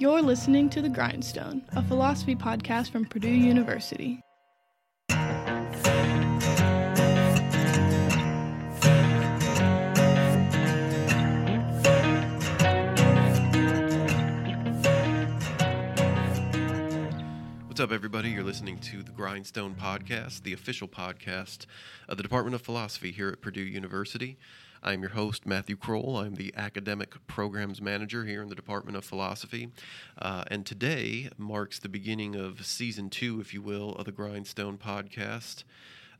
You're listening to The Grindstone, a philosophy podcast from Purdue University. What's up, everybody? You're listening to the Grindstone Podcast, the official podcast of the Department of Philosophy here at Purdue University. I'm your host, Matthew Kroll. I'm the Academic Programs Manager here in the Department of Philosophy. Uh, and today marks the beginning of season two, if you will, of the Grindstone Podcast.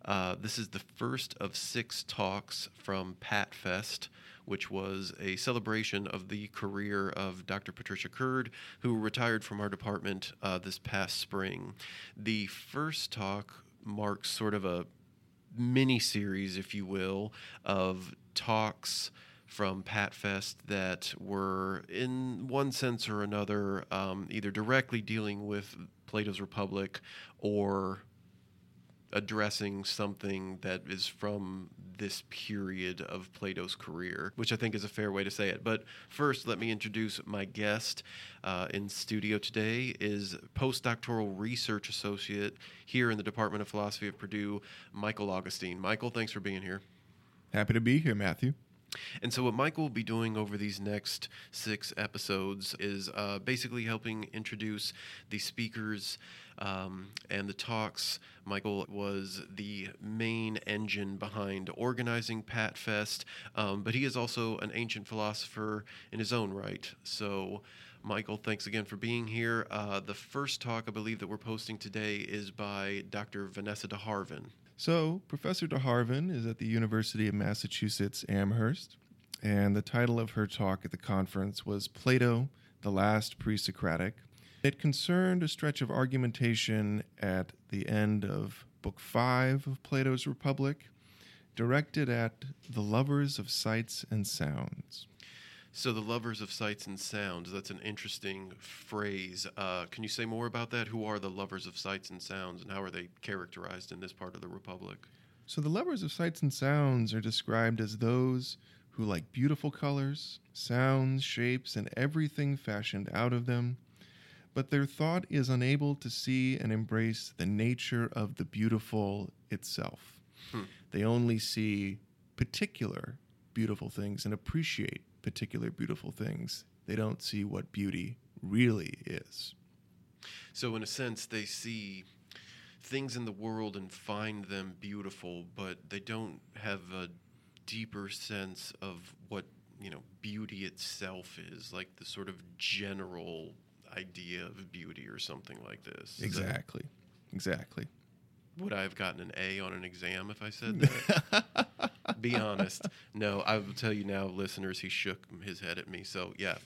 Uh, this is the first of six talks from Pat Fest, which was a celebration of the career of Dr. Patricia Curd, who retired from our department uh, this past spring. The first talk marks sort of a mini series, if you will, of talks from Pat Fest that were, in one sense or another, um, either directly dealing with Plato's Republic or addressing something that is from this period of Plato's career, which I think is a fair way to say it. But first, let me introduce my guest uh, in studio today is postdoctoral research associate here in the Department of Philosophy of Purdue, Michael Augustine. Michael, thanks for being here. Happy to be here, Matthew. And so, what Michael will be doing over these next six episodes is uh, basically helping introduce the speakers um, and the talks. Michael was the main engine behind organizing Pat Fest, um, but he is also an ancient philosopher in his own right. So, Michael, thanks again for being here. Uh, the first talk I believe that we're posting today is by Dr. Vanessa de Harven. So, Professor de Harven is at the University of Massachusetts Amherst, and the title of her talk at the conference was Plato, the Last Pre Socratic. It concerned a stretch of argumentation at the end of Book 5 of Plato's Republic, directed at the lovers of sights and sounds. So, the lovers of sights and sounds, that's an interesting phrase. Uh, can you say more about that? Who are the lovers of sights and sounds, and how are they characterized in this part of the Republic? So, the lovers of sights and sounds are described as those who like beautiful colors, sounds, shapes, and everything fashioned out of them, but their thought is unable to see and embrace the nature of the beautiful itself. Hmm. They only see particular beautiful things and appreciate particular beautiful things. They don't see what beauty really is. So, in a sense, they see things in the world and find them beautiful, but they don't have a deeper sense of what, you know, beauty itself is, like the sort of general idea of beauty or something like this. Exactly. Exactly. Would I have gotten an A on an exam if I said that? Be honest. No, I will tell you now, listeners, he shook his head at me. So, yeah.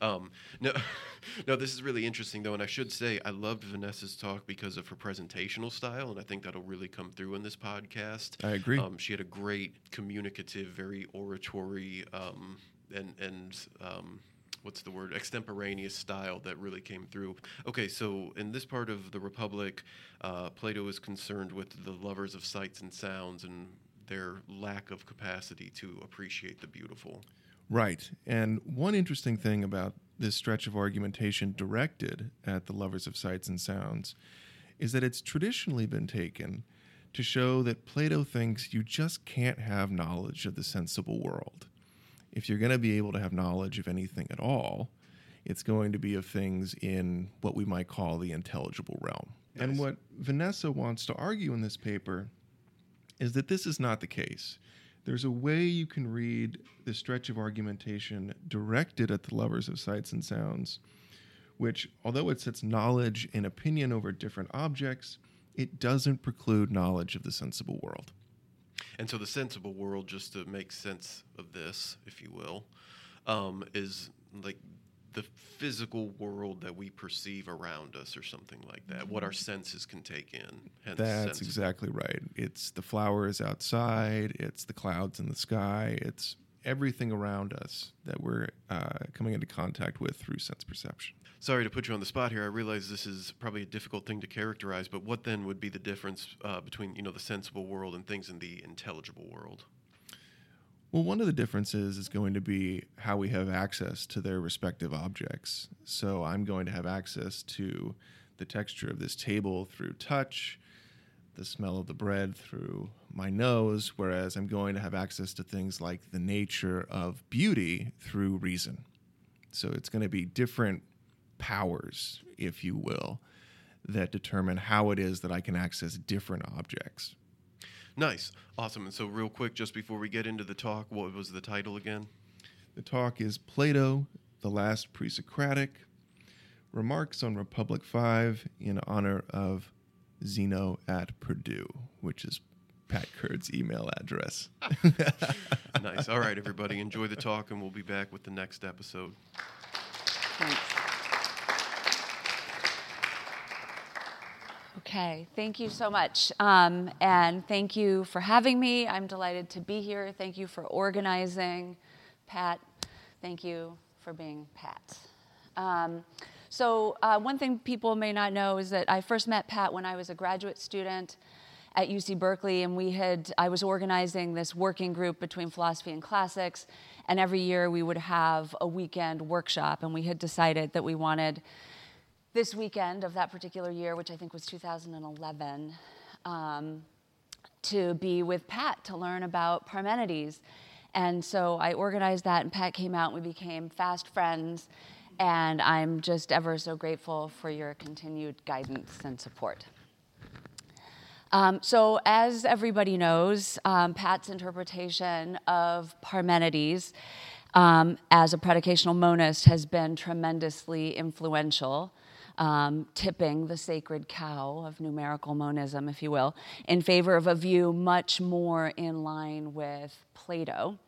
Um, no, no, this is really interesting, though. And I should say, I loved Vanessa's talk because of her presentational style. And I think that'll really come through in this podcast. I agree. Um, she had a great communicative, very oratory, um, and, and, um, what's the word extemporaneous style that really came through okay so in this part of the republic uh, plato is concerned with the lovers of sights and sounds and their lack of capacity to appreciate the beautiful Right. And one interesting thing about this stretch of argumentation directed at the lovers of sights and sounds is that it's traditionally been taken to show that Plato thinks you just can't have knowledge of the sensible world. If you're going to be able to have knowledge of anything at all, it's going to be of things in what we might call the intelligible realm. And what Vanessa wants to argue in this paper is that this is not the case. There's a way you can read the stretch of argumentation directed at the lovers of sights and sounds, which, although it sets knowledge and opinion over different objects, it doesn't preclude knowledge of the sensible world. And so the sensible world just to make sense of this if you will um, is like the physical world that we perceive around us or something like that what our senses can take in That's sense. exactly right. It's the flowers outside, it's the clouds in the sky, it's everything around us that we're uh, coming into contact with through sense perception. Sorry to put you on the spot here. I realize this is probably a difficult thing to characterize, but what then would be the difference uh, between you know the sensible world and things in the intelligible world? Well, one of the differences is going to be how we have access to their respective objects. So I'm going to have access to the texture of this table through touch, the smell of the bread through my nose, whereas I'm going to have access to things like the nature of beauty through reason. So it's going to be different powers, if you will, that determine how it is that I can access different objects. Nice. Awesome. And so, real quick, just before we get into the talk, what was the title again? The talk is Plato, the Last Pre Socratic Remarks on Republic 5 in honor of Zeno at Purdue, which is Pat Curd's email address. nice. All right, everybody, enjoy the talk, and we'll be back with the next episode. Thanks. Okay, thank you so much. Um, and thank you for having me. I'm delighted to be here. Thank you for organizing. Pat, thank you for being Pat. Um, so, uh, one thing people may not know is that I first met Pat when I was a graduate student at UC Berkeley, and we had I was organizing this working group between philosophy and classics, and every year we would have a weekend workshop, and we had decided that we wanted this weekend of that particular year, which I think was 2011, um, to be with Pat to learn about Parmenides. And so I organized that, and Pat came out, and we became fast friends. And I'm just ever so grateful for your continued guidance and support. Um, so, as everybody knows, um, Pat's interpretation of Parmenides um, as a predicational monist has been tremendously influential um, tipping the sacred cow of numerical monism, if you will, in favor of a view much more in line with Plato.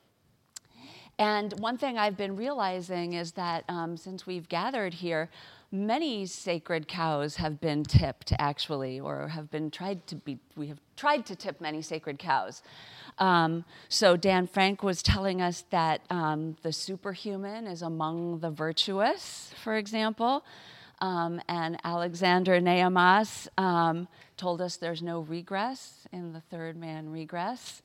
And one thing I've been realizing is that um, since we've gathered here, many sacred cows have been tipped, actually, or have been tried to be, we have tried to tip many sacred cows. Um, so Dan Frank was telling us that um, the superhuman is among the virtuous, for example. Um, and Alexander Nehamas um, told us there's no regress in the third man regress.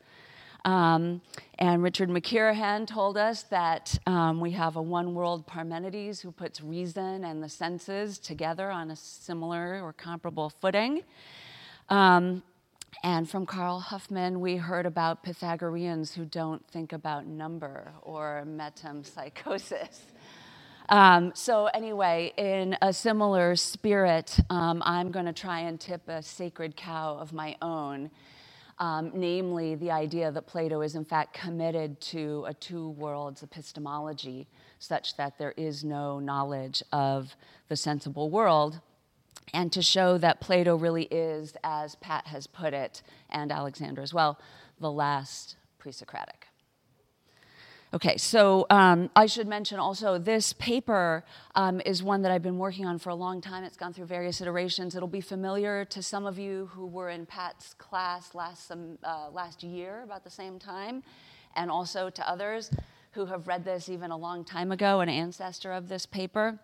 Um, and Richard McKirahan told us that um, we have a one world Parmenides who puts reason and the senses together on a similar or comparable footing. Um, and from Carl Huffman, we heard about Pythagoreans who don't think about number or metempsychosis. Um, so, anyway, in a similar spirit, um, I'm going to try and tip a sacred cow of my own, um, namely the idea that Plato is, in fact, committed to a two worlds epistemology, such that there is no knowledge of the sensible world, and to show that Plato really is, as Pat has put it, and Alexander as well, the last pre Socratic. Okay, so um, I should mention also this paper um, is one that I've been working on for a long time. It's gone through various iterations. It'll be familiar to some of you who were in Pat's class last, some, uh, last year about the same time, and also to others who have read this even a long time ago, an ancestor of this paper.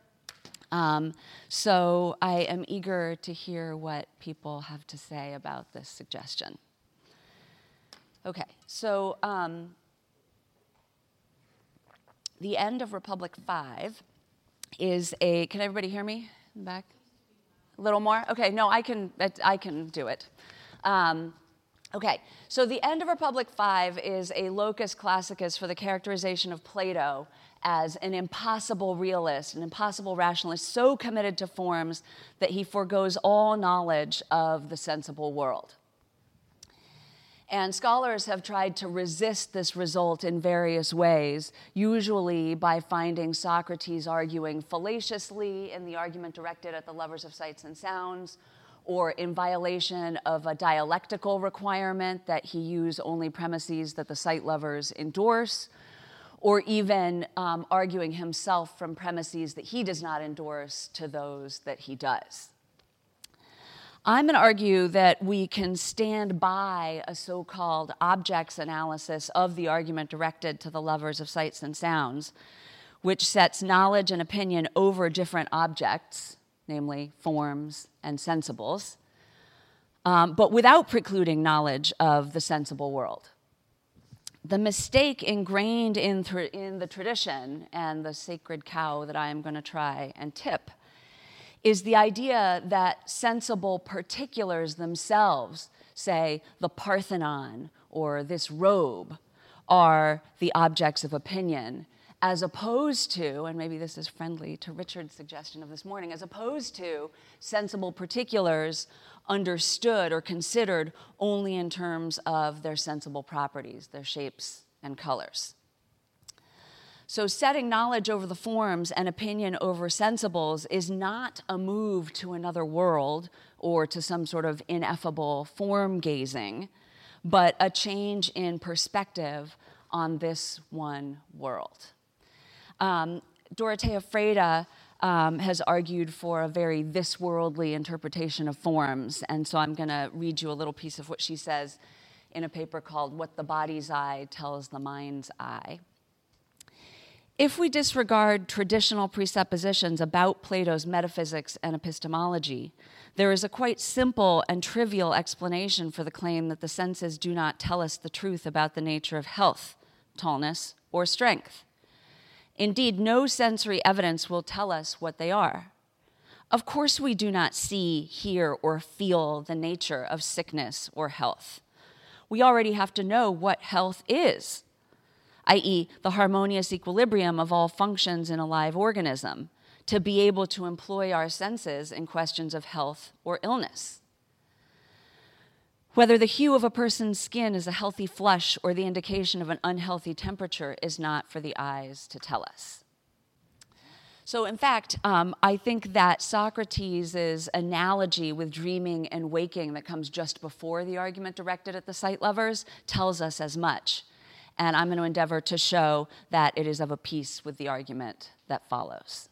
Um, so I am eager to hear what people have to say about this suggestion. Okay, so um, the end of Republic 5 is a, can everybody hear me back? A little more? Okay, no, I can, I can do it. Um, okay, so the end of Republic 5 is a locus classicus for the characterization of Plato as an impossible realist, an impossible rationalist, so committed to forms that he foregoes all knowledge of the sensible world. And scholars have tried to resist this result in various ways, usually by finding Socrates arguing fallaciously in the argument directed at the lovers of sights and sounds, or in violation of a dialectical requirement that he use only premises that the sight lovers endorse, or even um, arguing himself from premises that he does not endorse to those that he does. I'm going to argue that we can stand by a so called objects analysis of the argument directed to the lovers of sights and sounds, which sets knowledge and opinion over different objects, namely forms and sensibles, um, but without precluding knowledge of the sensible world. the mistake ingrained in, th- in the tradition and the sacred cow that I am going to try and tip is the idea that sensible particulars themselves, say the Parthenon or this robe, are the objects of opinion, as opposed to, and maybe this is friendly to Richard's suggestion of this morning, as opposed to sensible particulars understood or considered only in terms of their sensible properties, their shapes and colors. So, setting knowledge over the forms and opinion over sensibles is not a move to another world or to some sort of ineffable form gazing, but a change in perspective on this one world. Um, Dorothea Frede um, has argued for a very this worldly interpretation of forms. And so I'm going to read you a little piece of what she says in a paper called What the Body's Eye Tells the Mind's Eye. If we disregard traditional presuppositions about Plato's metaphysics and epistemology, there is a quite simple and trivial explanation for the claim that the senses do not tell us the truth about the nature of health, tallness, or strength. Indeed, no sensory evidence will tell us what they are. Of course, we do not see, hear, or feel the nature of sickness or health. We already have to know what health is, i.e., the harmonious equilibrium of all functions in a live organism, to be able to employ our senses in questions of health or illness. Whether the hue of a person's skin is a healthy flush or the indication of an unhealthy temperature is not for the eyes to tell us. So, in fact, um, I think that Socrates' analogy with dreaming and waking that comes just before the argument directed at the sight lovers tells us as much. And I'm going to endeavor to show that it is of a piece with the argument that follows.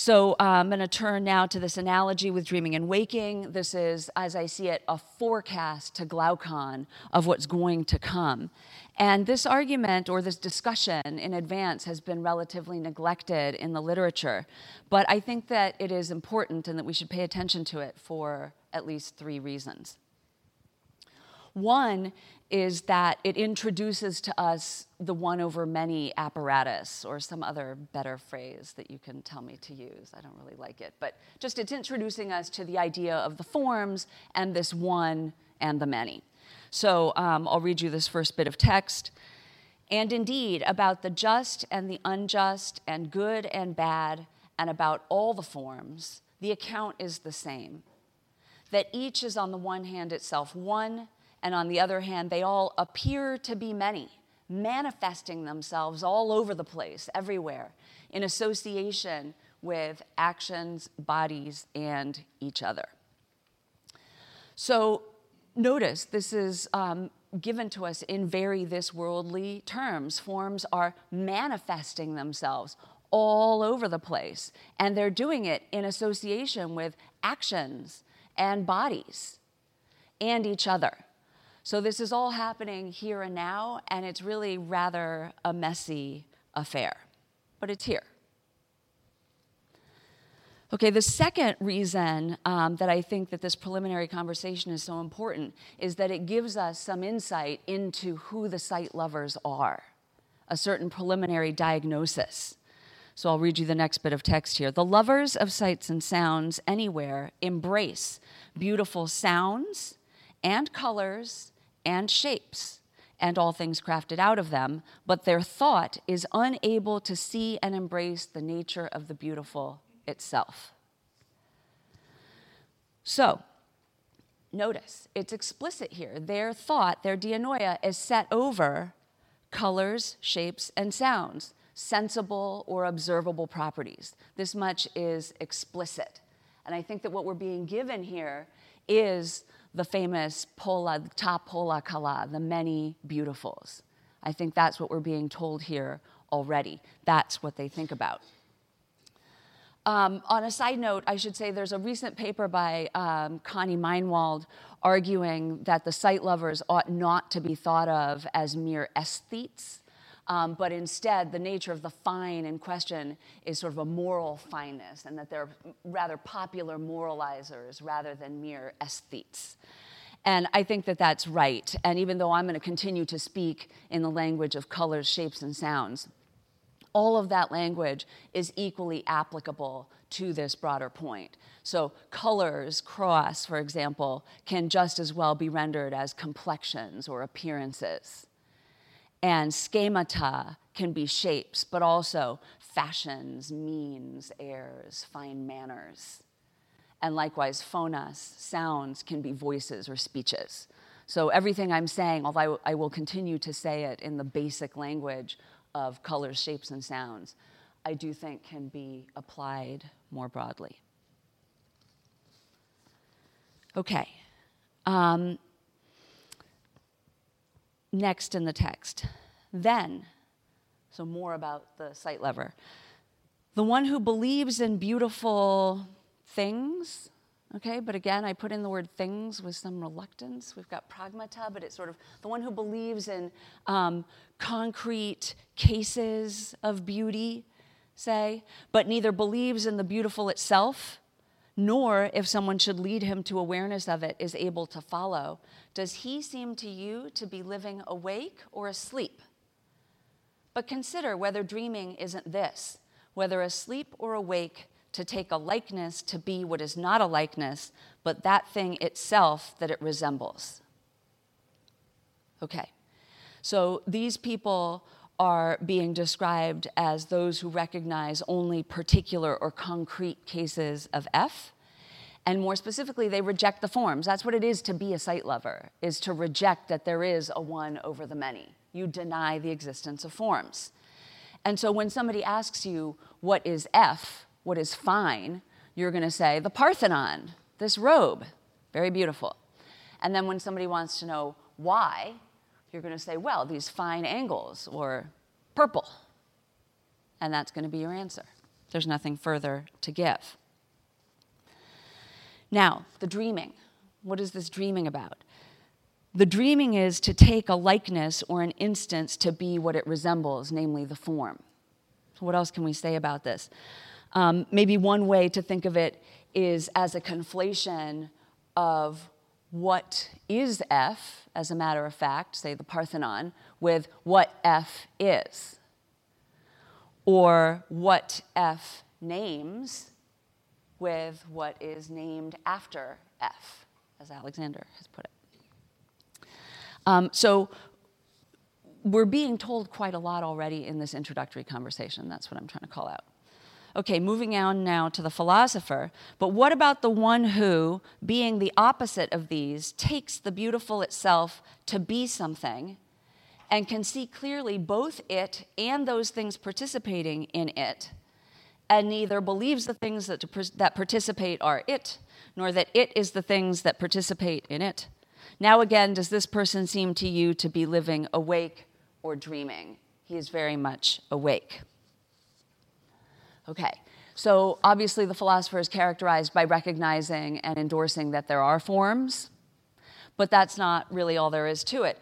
So uh, I'm going to turn now to this analogy with dreaming and waking. This is, as I see it, a forecast to Glaucon of what's going to come. And this argument or this discussion in advance has been relatively neglected in the literature. But I think that it is important and that we should pay attention to it for at least three reasons. One is that it introduces to us the one over many apparatus, or some other better phrase that you can tell me to use. I don't really like it, but just it's introducing us to the idea of the forms and this one and the many. So um, I'll read you this first bit of text. And indeed, about the just and the unjust, and good and bad, and about all the forms, the account is the same. That each is on the one hand itself one and on the other hand, they all appear to be many, manifesting themselves all over the place, everywhere, in association with actions, bodies, and each other. So notice this is um, given to us in very this worldly terms. Forms are manifesting themselves all over the place, and they're doing it in association with actions and bodies and each other. So this is all happening here and now, and it's really rather a messy affair, but it's here. Okay, the second reason um, that I think that this preliminary conversation is so important is that it gives us some insight into who the sight lovers are, a certain preliminary diagnosis. So I'll read you the next bit of text here. The lovers of sights and sounds anywhere embrace beautiful sounds and colors and shapes and all things crafted out of them, but their thought is unable to see and embrace the nature of the beautiful itself. So, notice it's explicit here. Their thought, their dianoia, is set over colors, shapes, and sounds, sensible or observable properties. This much is explicit. And I think that what we're being given here is the famous polla, ta polla kala, the many beautifuls. I think that's what we're being told here already. That's what they think about. Um, on a side note, I should say there's a recent paper by um, Connie Meinwald arguing that the sight lovers ought not to be thought of as mere aesthetes, um, but instead, the nature of the fine in question is sort of a moral fineness, and that they're rather popular moralizers rather than mere aesthetes. And I think that that's right. And even though I'm going to continue to speak in the language of colors, shapes, and sounds, all of that language is equally applicable to this broader point. So, colors, cross, for example, can just as well be rendered as complexions or appearances. And schemata can be shapes, but also fashions, means, airs, fine manners. And likewise, phonos, sounds, can be voices or speeches. So everything I'm saying, although I will continue to say it in the basic language of colors, shapes, and sounds, I do think can be applied more broadly. Okay. Um, next in the text. Then, so more about the sight lever. The one who believes in beautiful things, okay, but again, I put in the word things with some reluctance. We've got pragmata, but it's sort of the one who believes in um, concrete cases of beauty, say, but neither believes in the beautiful itself, nor if someone should lead him to awareness of it is able to follow. Does he seem to you to be living awake or asleep? But consider whether dreaming isn't this, whether asleep or awake, to take a likeness to be what is not a likeness, but that thing itself that it resembles. Okay, so these people are being described as those who recognize only particular or concrete cases of F. And more specifically, they reject the forms. That's what it is to be a sight lover, is to reject that there is a one over the many you deny the existence of forms. And so when somebody asks you, what is F, what is fine, you're to say, the Parthenon, this robe, very beautiful. And then when somebody wants to know why, you're going to say, well, these fine angles or purple. And that's going to be your answer. There's nothing further to give. Now, the dreaming. What is this dreaming about? The dreaming is to take a likeness or an instance to be what it resembles, namely the form. What else can we say about this? Um, maybe one way to think of it is as a conflation of what is F, as a matter of fact, say the Parthenon, with what F is, or what F names with what is named after F, as Alexander has put it. Um, so we're being told quite a lot already in this introductory conversation. That's what I'm trying to call out. Okay, moving on now to the philosopher. But what about the one who, being the opposite of these, takes the beautiful itself to be something and can see clearly both it and those things participating in it, and neither believes the things that, that participate are it, nor that it is the things that participate in it? Now again, does this person seem to you to be living awake or dreaming? He is very much awake. Okay, so obviously the philosopher is characterized by recognizing and endorsing that there are forms, but that's not really all there is to it.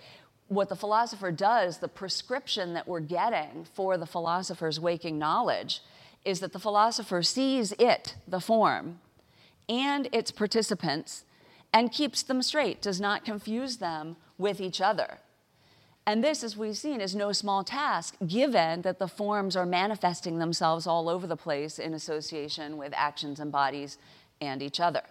What the philosopher does, the prescription that we're getting for the philosopher's waking knowledge, is that the philosopher sees it, the form, and its participants and keeps them straight, does not confuse them with each other. And this, as we've seen, is no small task, given that the forms are manifesting themselves all over the place in association with actions and bodies and each other.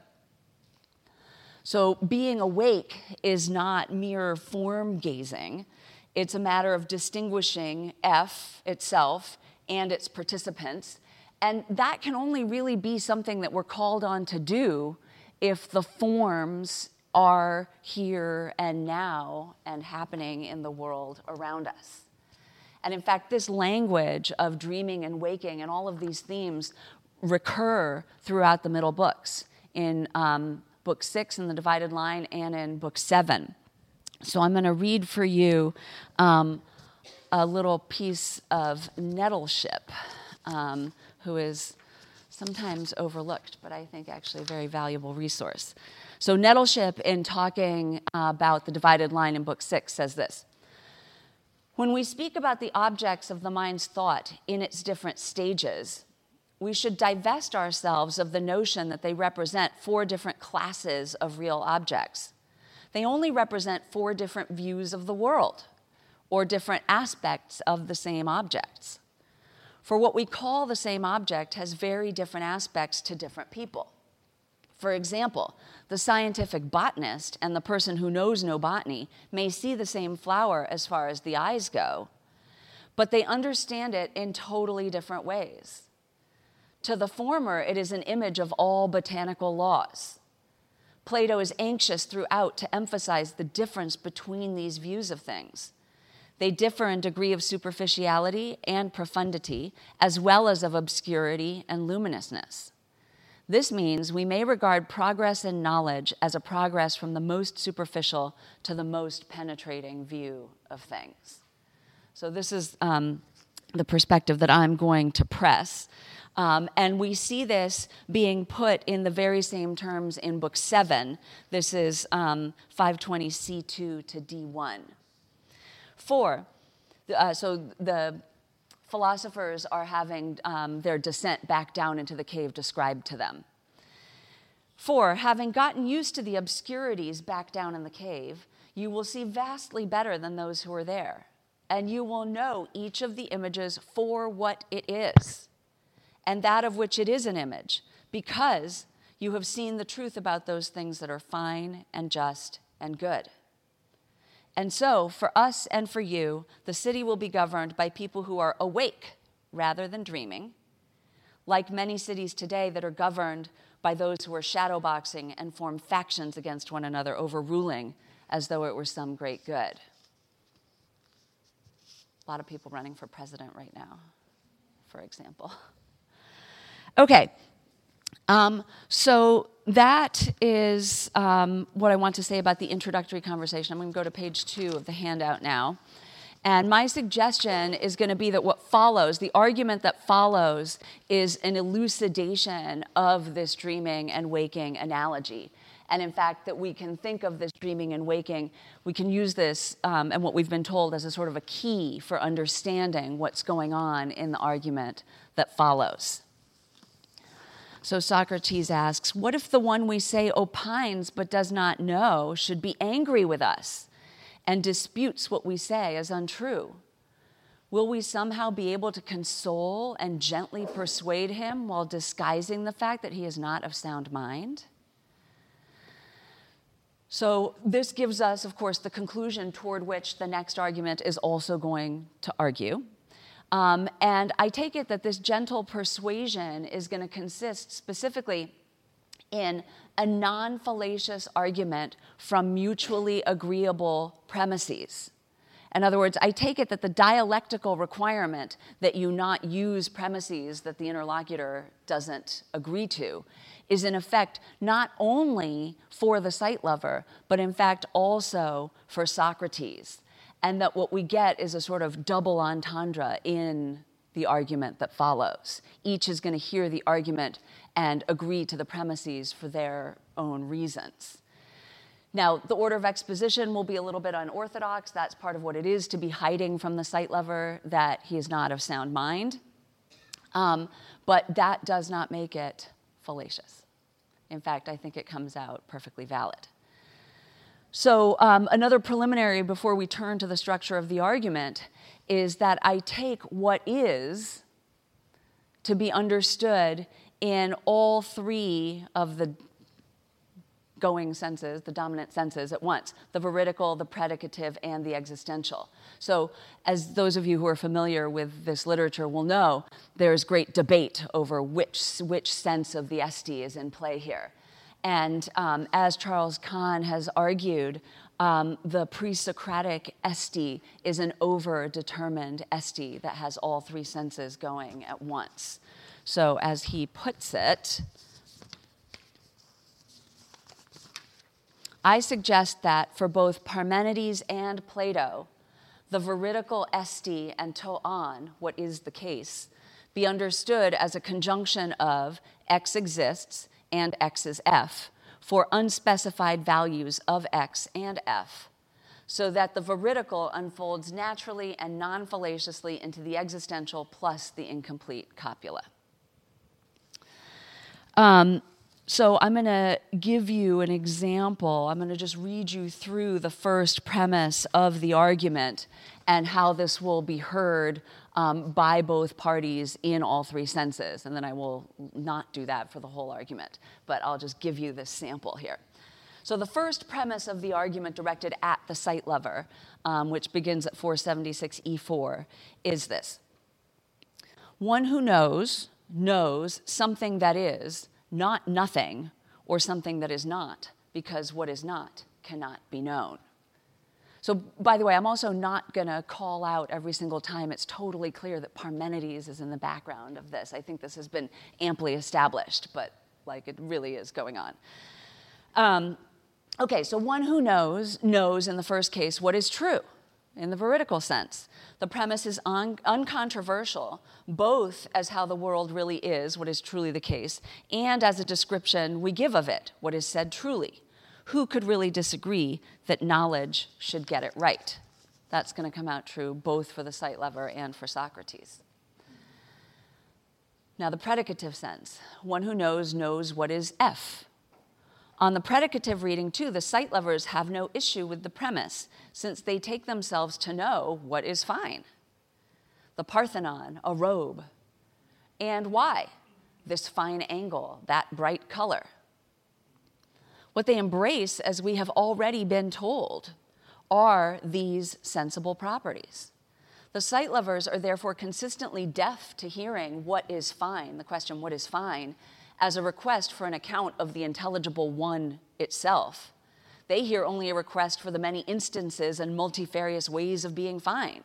So, being awake is not mere form gazing, it's a matter of distinguishing F itself and its participants. And that can only really be something that we're called on to do if the forms are here and now and happening in the world around us. And in fact, this language of dreaming and waking and all of these themes recur throughout the middle books in um, book six in the divided line and in book seven. So I'm going to read for you um, a little piece of Nettleship, um, who is sometimes overlooked, but I think actually a very valuable resource. So, Nettleship, in talking uh, about the divided line in Book Six, says this When we speak about the objects of the mind's thought in its different stages, we should divest ourselves of the notion that they represent four different classes of real objects. they only represent four different views of the world or different aspects of the same objects. For what we call the same object has very different aspects to different people. For example, the scientific botanist and the person who knows no botany may see the same flower as far as the eyes go, but they understand it in totally different ways. To the former, it is an image of all botanical laws. Plato is anxious throughout to emphasize the difference between these views of things. They differ in degree of superficiality and profundity, as well as of obscurity and luminousness. This means we may regard progress in knowledge as a progress from the most superficial to the most penetrating view of things. So, this is um, the perspective that I'm going to press. Um, and we see this being put in the very same terms in Book 7. This is um, 520C2 to D1. Four, uh, so the philosophers are having um, their descent back down into the cave described to them. Four, having gotten used to the obscurities back down in the cave, you will see vastly better than those who are there, and you will know each of the images for what it is, and that of which it is an image, because you have seen the truth about those things that are fine and just and good. And so, for us and for you, the city will be governed by people who are awake rather than dreaming, like many cities today that are governed by those who are shadowboxing and form factions against one another, overruling as though it were some great good. A lot of people running for president right now, for example. Okay, um, so that is um, what I want to say about the introductory conversation. I'm going to go to page two of the handout now. And my suggestion is going to be that what follows, the argument that follows, is an elucidation of this dreaming and waking analogy. And in fact, that we can think of this dreaming and waking, we can use this um, and what we've been told as a sort of a key for understanding what's going on in the argument that follows. So Socrates asks, What if the one we say opines but does not know should be angry with us and disputes what we say as untrue? Will we somehow be able to console and gently persuade him while disguising the fact that he is not of sound mind? So, this gives us, of course, the conclusion toward which the next argument is also going to argue. Um, and I take it that this gentle persuasion is going to consist specifically in a non fallacious argument from mutually agreeable premises. In other words, I take it that the dialectical requirement that you not use premises that the interlocutor doesn't agree to is in effect not only for the sight lover, but in fact also for Socrates and that what we get is a sort of double entendre in the argument that follows. Each is going to hear the argument and agree to the premises for their own reasons. Now, the order of exposition will be a little bit unorthodox. That's part of what it is to be hiding from the sight lover that he is not of sound mind. Um, but that does not make it fallacious. In fact, I think it comes out perfectly valid. So, um, another preliminary before we turn to the structure of the argument is that I take what is to be understood in all three of the going senses, the dominant senses at once the veridical, the predicative, and the existential. So, as those of you who are familiar with this literature will know, there's great debate over which, which sense of the esti is in play here. And um, as Charles Kahn has argued, um, the pre Socratic esti is an over determined esti that has all three senses going at once. So, as he puts it, I suggest that for both Parmenides and Plato, the veridical esti and toan, what is the case, be understood as a conjunction of x exists and x is f for unspecified values of x and f, so that the veridical unfolds naturally and non fallaciously into the existential plus the incomplete copula. Um, so I'm going to give you an example. I'm going to just read you through the first premise of the argument and how this will be heard um, by both parties in all three senses. And then I will not do that for the whole argument, but I'll just give you this sample here. So, the first premise of the argument directed at the sight lover, um, which begins at 476e4, is this One who knows, knows something that is, not nothing, or something that is not, because what is not cannot be known. So, by the way, I'm also not going to call out every single time it's totally clear that Parmenides is in the background of this. I think this has been amply established, but like it really is going on. Um, okay, so one who knows, knows in the first case what is true in the veridical sense. The premise is un- uncontroversial, both as how the world really is, what is truly the case, and as a description we give of it, what is said truly who could really disagree that knowledge should get it right? That's going to come out true both for the sight lover and for Socrates. Now, the predicative sense one who knows knows what is F. On the predicative reading, too, the sight lovers have no issue with the premise, since they take themselves to know what is fine. The Parthenon, a robe. And why? This fine angle, that bright color. What they embrace, as we have already been told, are these sensible properties. The sight lovers are therefore consistently deaf to hearing what is fine, the question, what is fine, as a request for an account of the intelligible one itself. They hear only a request for the many instances and multifarious ways of being fine.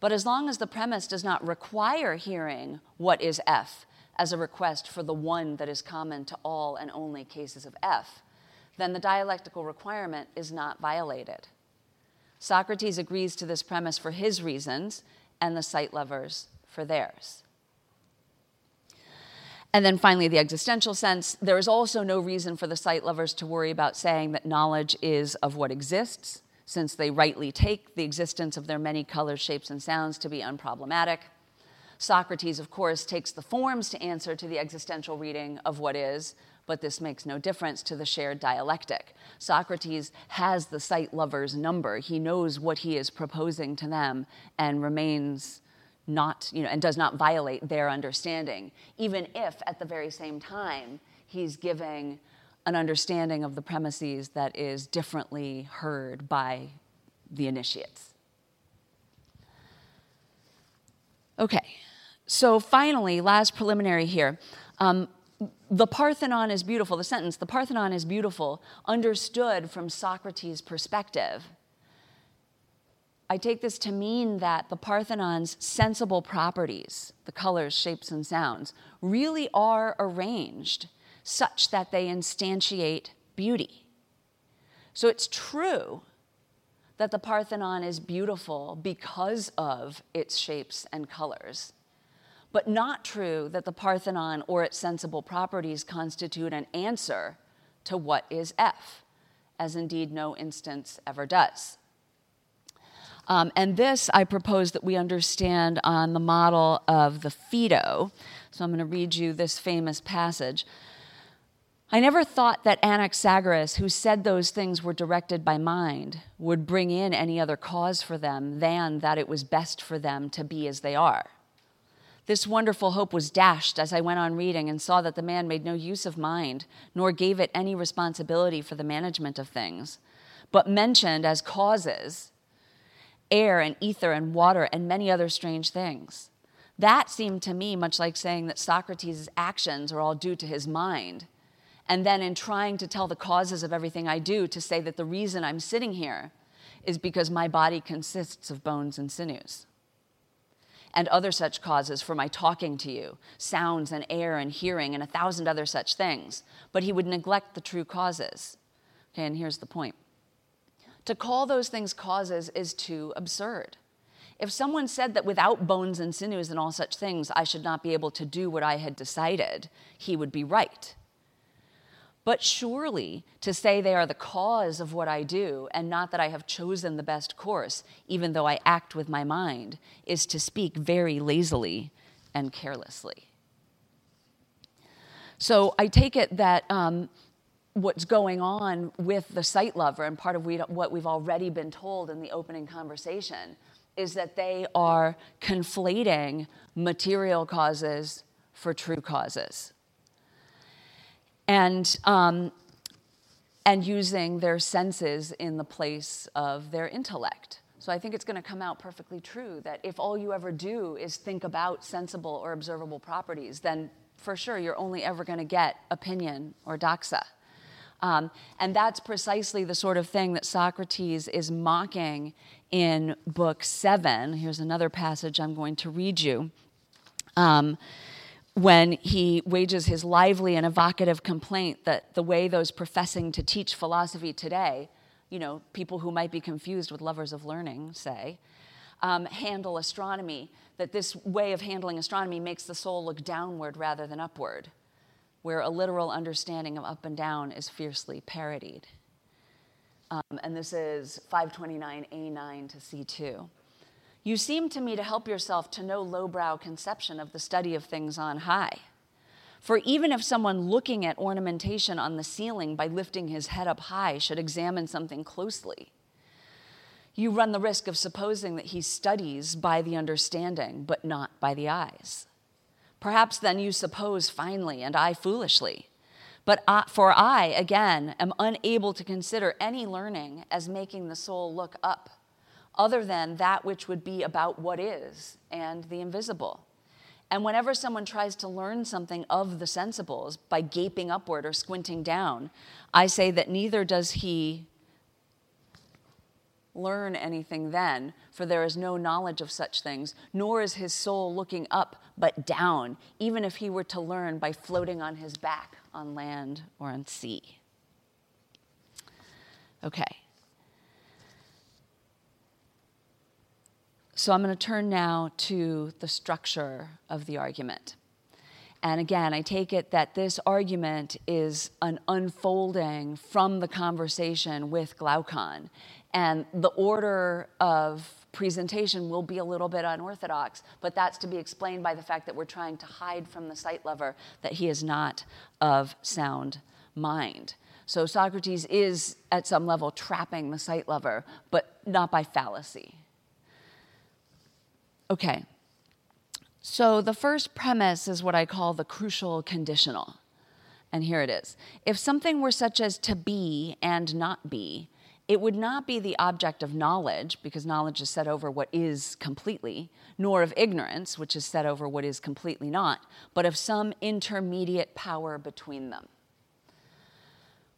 But as long as the premise does not require hearing what is F as a request for the one that is common to all and only cases of F, then the dialectical requirement is not violated. Socrates agrees to this premise for his reasons, and the sight lovers for theirs. And then finally, the existential sense. There is also no reason for the sight lovers to worry about saying that knowledge is of what exists, since they rightly take the existence of their many colors, shapes, and sounds to be unproblematic. Socrates, of course, takes the forms to answer to the existential reading of what is, but this makes no difference to the shared dialectic. Socrates has the sight lover's number. He knows what he is proposing to them and remains not, you know, and does not violate their understanding, even if at the very same time he's giving an understanding of the premises that is differently heard by the initiates. Okay, so finally, last preliminary here. Um, the Parthenon is beautiful, the sentence, the Parthenon is beautiful, understood from Socrates' perspective. I take this to mean that the Parthenon's sensible properties, the colors, shapes, and sounds, really are arranged such that they instantiate beauty. So it's true that the Parthenon is beautiful because of its shapes and colors but not true that the Parthenon or its sensible properties constitute an answer to what is F, as indeed no instance ever does. Um, and this I propose that we understand on the model of the Phaedo. So I'm going to read you this famous passage. I never thought that Anaxagoras, who said those things were directed by mind, would bring in any other cause for them than that it was best for them to be as they are. This wonderful hope was dashed as I went on reading and saw that the man made no use of mind, nor gave it any responsibility for the management of things, but mentioned as causes air and ether and water and many other strange things. That seemed to me much like saying that Socrates' actions are all due to his mind. And then, in trying to tell the causes of everything I do, to say that the reason I'm sitting here is because my body consists of bones and sinews and other such causes for my talking to you, sounds and air and hearing, and a thousand other such things. But he would neglect the true causes. Okay, and here's the point to call those things causes is too absurd. If someone said that without bones and sinews and all such things, I should not be able to do what I had decided, he would be right. But surely to say they are the cause of what I do and not that I have chosen the best course, even though I act with my mind, is to speak very lazily and carelessly. So I take it that um, what's going on with the sight lover, and part of what we've already been told in the opening conversation, is that they are conflating material causes for true causes. And, um, and using their senses in the place of their intellect. So I think it's going to come out perfectly true that if all you ever do is think about sensible or observable properties, then for sure you're only ever going to get opinion or doxa. Um, and that's precisely the sort of thing that Socrates is mocking in Book Seven. Here's another passage I'm going to read you. Um, when he wages his lively and evocative complaint that the way those professing to teach philosophy today, you know, people who might be confused with lovers of learning, say, um, handle astronomy, that this way of handling astronomy makes the soul look downward rather than upward, where a literal understanding of up and down is fiercely parodied. Um, and this is 529A9 to C2. You seem to me to help yourself to no lowbrow conception of the study of things on high. For even if someone looking at ornamentation on the ceiling by lifting his head up high should examine something closely, you run the risk of supposing that he studies by the understanding, but not by the eyes. Perhaps then you suppose finely, and I foolishly. But I, for I, again, am unable to consider any learning as making the soul look up other than that which would be about what is and the invisible. And whenever someone tries to learn something of the sensibles by gaping upward or squinting down, I say that neither does he learn anything then, for there is no knowledge of such things, nor is his soul looking up but down, even if he were to learn by floating on his back on land or on sea. Okay. So I'm going to turn now to the structure of the argument. And again, I take it that this argument is an unfolding from the conversation with Glaucon. And the order of presentation will be a little bit unorthodox, but that's to be explained by the fact that we're trying to hide from the sight lover that he is not of sound mind. So Socrates is, at some level, trapping the sight lover, but not by fallacy. Okay. So the first premise is what I call the crucial conditional. And here it is. If something were such as to be and not be, it would not be the object of knowledge, because knowledge is set over what is completely, nor of ignorance, which is set over what is completely not, but of some intermediate power between them.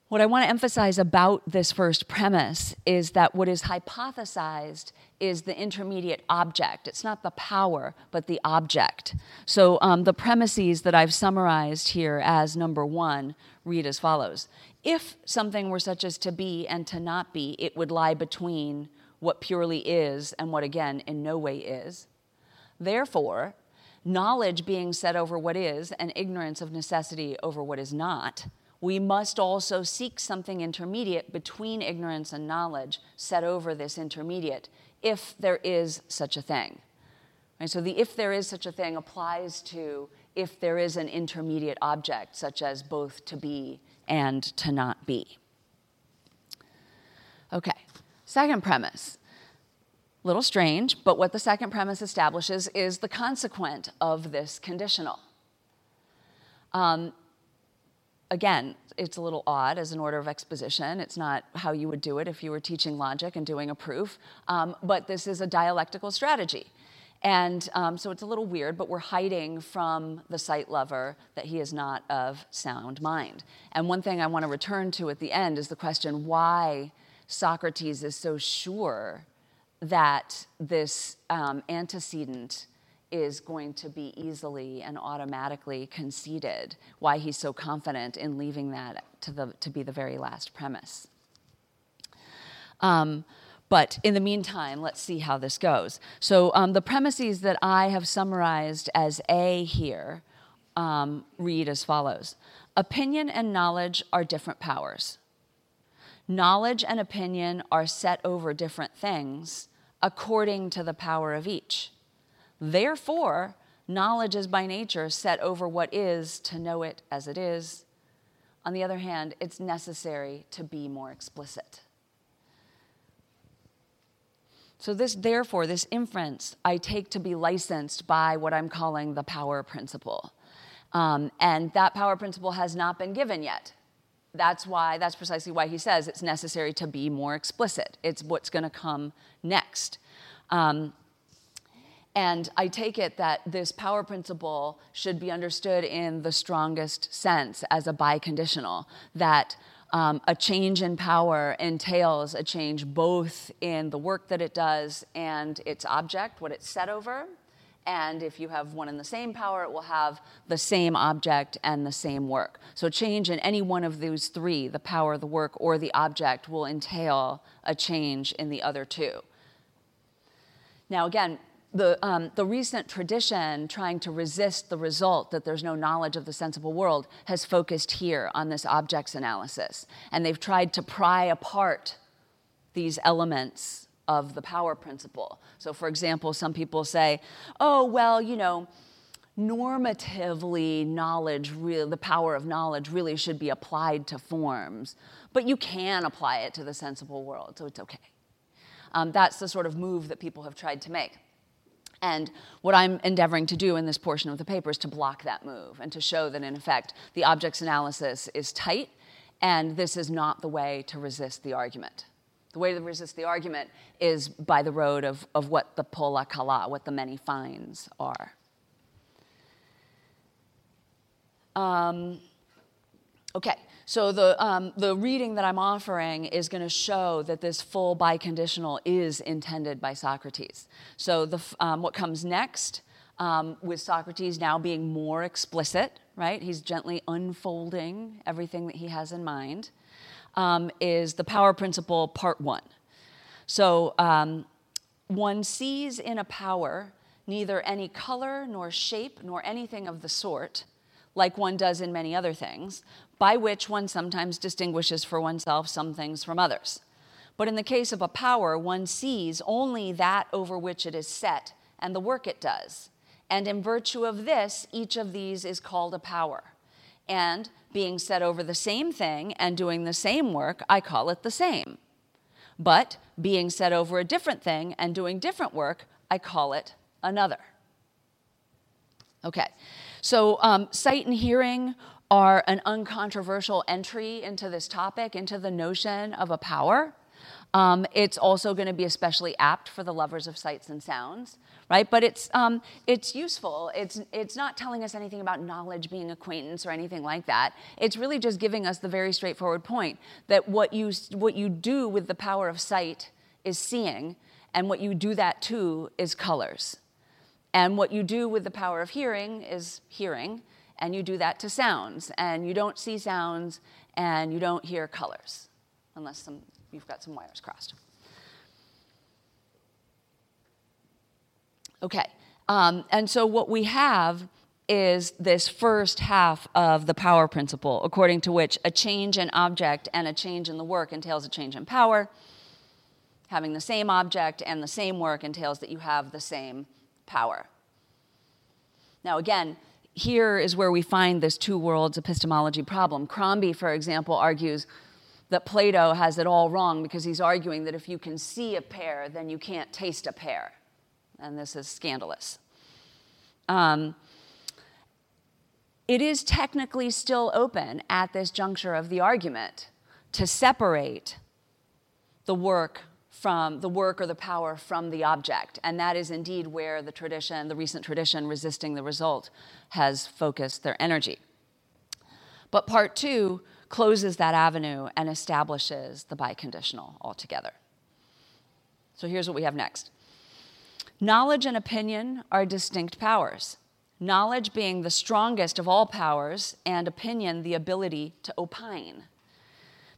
What I want to emphasize about this first premise is that what is hypothesized is the intermediate object. It's not the power, but the object. So um, the premises that I've summarized here as number one read as follows If something were such as to be and to not be, it would lie between what purely is and what, again, in no way is. Therefore, knowledge being set over what is and ignorance of necessity over what is not we must also seek something intermediate between ignorance and knowledge, set over this intermediate, if there is such a thing. So the if there is such a thing applies to if there is an intermediate object, such as both to be and to not be. Okay, second premise. Little strange, but what the second premise establishes is the consequent of this conditional. Um, again, it's a little odd as an order of exposition. It's not how you would do it if you were teaching logic and doing a proof, um, but this is a dialectical strategy. And um, so it's a little weird, but we're hiding from the sight lover that he is not of sound mind. And one thing I want to return to at the end is the question why Socrates is so sure that this um, antecedent is going to be easily and automatically conceded, why he's so confident in leaving that to, the, to be the very last premise. Um, but in the meantime, let's see how this goes. So, um, the premises that I have summarized as A here um, read as follows Opinion and knowledge are different powers. Knowledge and opinion are set over different things according to the power of each. Therefore, knowledge is by nature set over what is to know it as it is. On the other hand, it's necessary to be more explicit. So, this, therefore, this inference I take to be licensed by what I'm calling the power principle. Um, and that power principle has not been given yet. That's why, that's precisely why he says it's necessary to be more explicit. It's what's going to come next. Um, and I take it that this power principle should be understood in the strongest sense as a biconditional, that um, a change in power entails a change both in the work that it does and its object, what it's set over. And if you have one in the same power, it will have the same object and the same work. So, change in any one of those three, the power, the work, or the object, will entail a change in the other two. Now, again, the, um, the recent tradition trying to resist the result that there's no knowledge of the sensible world has focused here on this objects analysis. And they've tried to pry apart these elements of the power principle. So, for example, some people say, oh, well, you know, normatively, knowledge, really, the power of knowledge really should be applied to forms, but you can apply it to the sensible world, so it's okay. Um, that's the sort of move that people have tried to make. And what I'm endeavoring to do in this portion of the paper is to block that move and to show that, in effect, the objects analysis is tight, and this is not the way to resist the argument. The way to resist the argument is by the road of, of what the polla kala, what the many finds are. Um, okay, so the, um, the reading that I'm offering is going to show that this full biconditional is intended by Socrates. So the, um, what comes next, um, with Socrates now being more explicit, right? He's gently unfolding everything that he has in mind, um, is the power principle part one. So um, one sees in a power neither any color nor shape nor anything of the sort like one does in many other things, by which one sometimes distinguishes for oneself some things from others. But in the case of a power, one sees only that over which it is set and the work it does. And in virtue of this, each of these is called a power. And being set over the same thing and doing the same work, I call it the same. But being set over a different thing and doing different work, I call it another. Okay, so um, sight and hearing are an uncontroversial entry into this topic, into the notion of a power. Um, it's also going to be especially apt for the lovers of sights and sounds, right? But it's um, it's useful. It's it's not telling us anything about knowledge being acquaintance or anything like that. It's really just giving us the very straightforward point that what you what you do with the power of sight is seeing, and what you do that to is colors. And what you do with the power of hearing is hearing, and you do that to sounds. And you don't see sounds and you don't hear colors, unless some, you've got some wires crossed. Okay, um, and so what we have is this first half of the power principle, according to which a change in object and a change in the work entails a change in power. Having the same object and the same work entails that you have the same power. Now, again, here is where we find this two worlds epistemology problem. Crombie, for example, argues that Plato has it all wrong because he's arguing that if you can see a pear, then you can't taste a pear. And this is scandalous. Um, it is technically still open at this juncture of the argument to separate the work from the work or the power from the object. And that is indeed where the tradition, the recent tradition resisting the result, has focused their energy. But part two closes that avenue and establishes the biconditional altogether. So here's what we have next knowledge and opinion are distinct powers. Knowledge being the strongest of all powers, and opinion the ability to opine,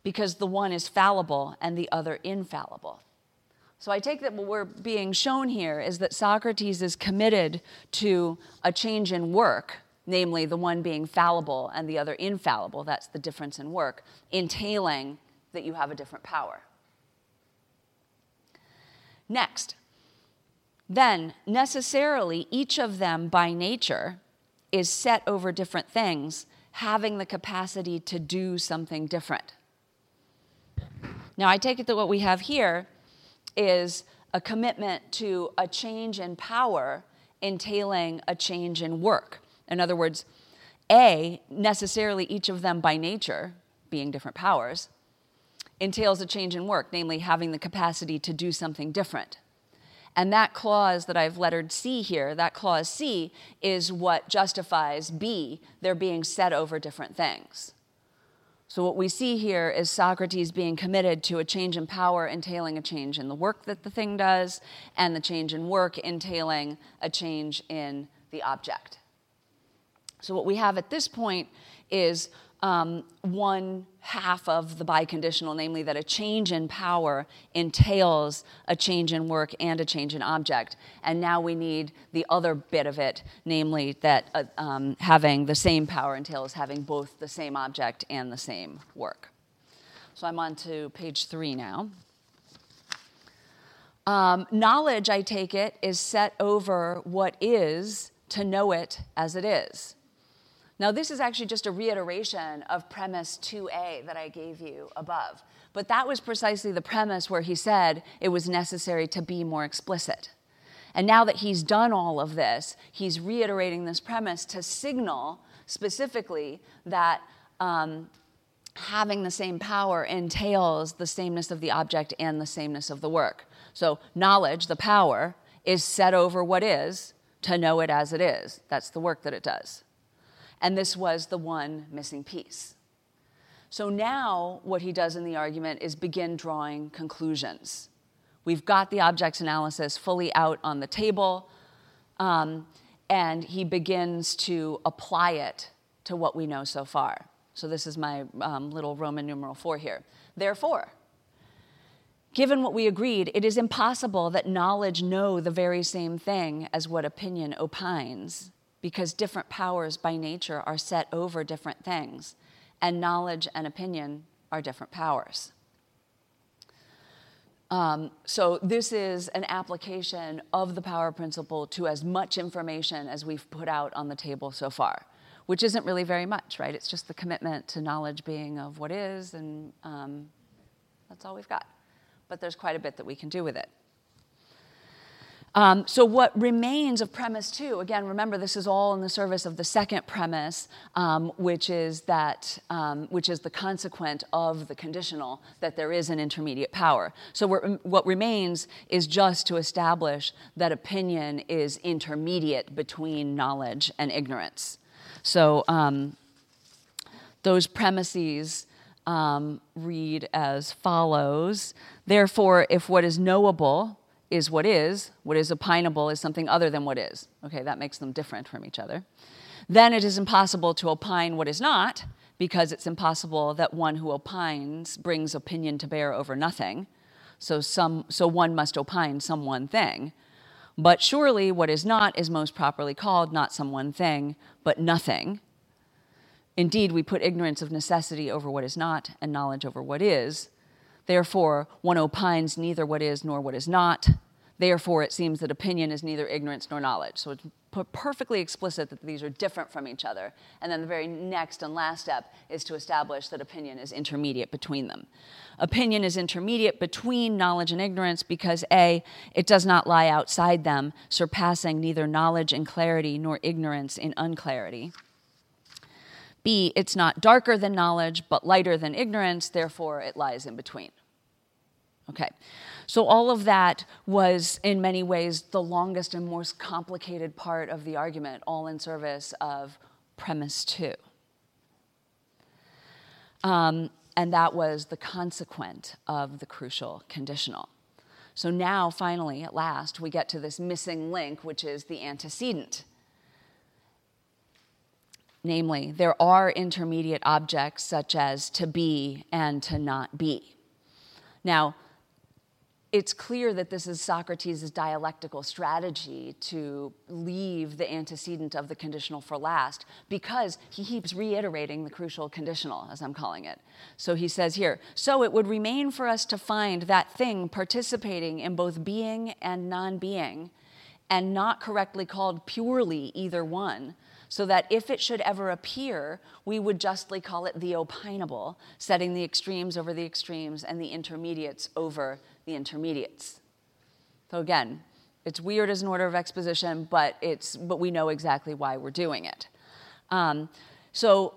because the one is fallible and the other infallible. So I take that what we're being shown here is that Socrates is committed to a change in work, namely the one being fallible and the other infallible, that's the difference in work, entailing that you have a different power. Next, then necessarily each of them by nature is set over different things, having the capacity to do something different. Now, I take it that what we have here is a commitment to a change in power entailing a change in work. In other words, A, necessarily each of them by nature, being different powers, entails a change in work, namely having the capacity to do something different. And that clause that I've lettered C here, that clause C, is what justifies B, they're being set over different things. So, what we see here is Socrates being committed to a change in power entailing a change in the work that the thing does, and the change in work entailing a change in the object. So, what we have at this point is um, one half of the biconditional, namely that a change in power entails a change in work and a change in object. And now we need the other bit of it, namely that uh, um, having the same power entails having both the same object and the same work. So I'm on to page three now. Um, knowledge, I take it, is set over what is to know it as it is. Now, this is actually just a reiteration of premise 2a that I gave you above. But that was precisely the premise where he said it was necessary to be more explicit. And now that he's done all of this, he's reiterating this premise to signal specifically that um, having the same power entails the sameness of the object and the sameness of the work. So, knowledge, the power, is set over what is to know it as it is. That's the work that it does. And this was the one missing piece. So now, what he does in the argument is begin drawing conclusions. We've got the objects analysis fully out on the table, um, and he begins to apply it to what we know so far. So, this is my um, little Roman numeral four here. Therefore, given what we agreed, it is impossible that knowledge know the very same thing as what opinion opines because different powers by nature are set over different things, and knowledge and opinion are different powers. Um, so, this is an application of the power principle to as much information as we've put out on the table so far, which isn't really very much, right? It's just the commitment to knowledge being of what is, and um, that's all we've got. But there's quite a bit that we can do with it. Um, so, what remains of premise two, again, remember this is all in the service of the second premise, um, which is that, um, which is the consequent of the conditional, that there is an intermediate power. So, what remains is just to establish that opinion is intermediate between knowledge and ignorance. So, um, those premises um, read as follows Therefore, if what is knowable, is what is, what is opinable is something other than what is. Okay, that makes them different from each other. Then it is impossible to opine what is not, because it's impossible that one who opines brings opinion to bear over nothing. So, some, so one must opine some one thing. But surely what is not is most properly called not some one thing, but nothing. Indeed, we put ignorance of necessity over what is not and knowledge over what is. Therefore, one opines neither what is nor what is not. Therefore, it seems that opinion is neither ignorance nor knowledge. So it's perfectly explicit that these are different from each other. And then the very next and last step is to establish that opinion is intermediate between them. Opinion is intermediate between knowledge and ignorance because A, it does not lie outside them, surpassing neither knowledge in clarity nor ignorance in unclarity. B, it's not darker than knowledge, but lighter than ignorance, therefore it lies in between. Okay, so all of that was in many ways the longest and most complicated part of the argument, all in service of premise two. Um, and that was the consequent of the crucial conditional. So now, finally, at last, we get to this missing link, which is the antecedent. Namely, there are intermediate objects such as to be and to not be. Now, it's clear that this is Socrates' dialectical strategy to leave the antecedent of the conditional for last because he keeps reiterating the crucial conditional, as I'm calling it. So he says here So it would remain for us to find that thing participating in both being and non being and not correctly called purely either one, so that if it should ever appear, we would justly call it the opinable, setting the extremes over the extremes and the intermediates over the intermediates. So again, it's weird as an order of exposition, but, it's, but we know exactly why we're doing it. Um, so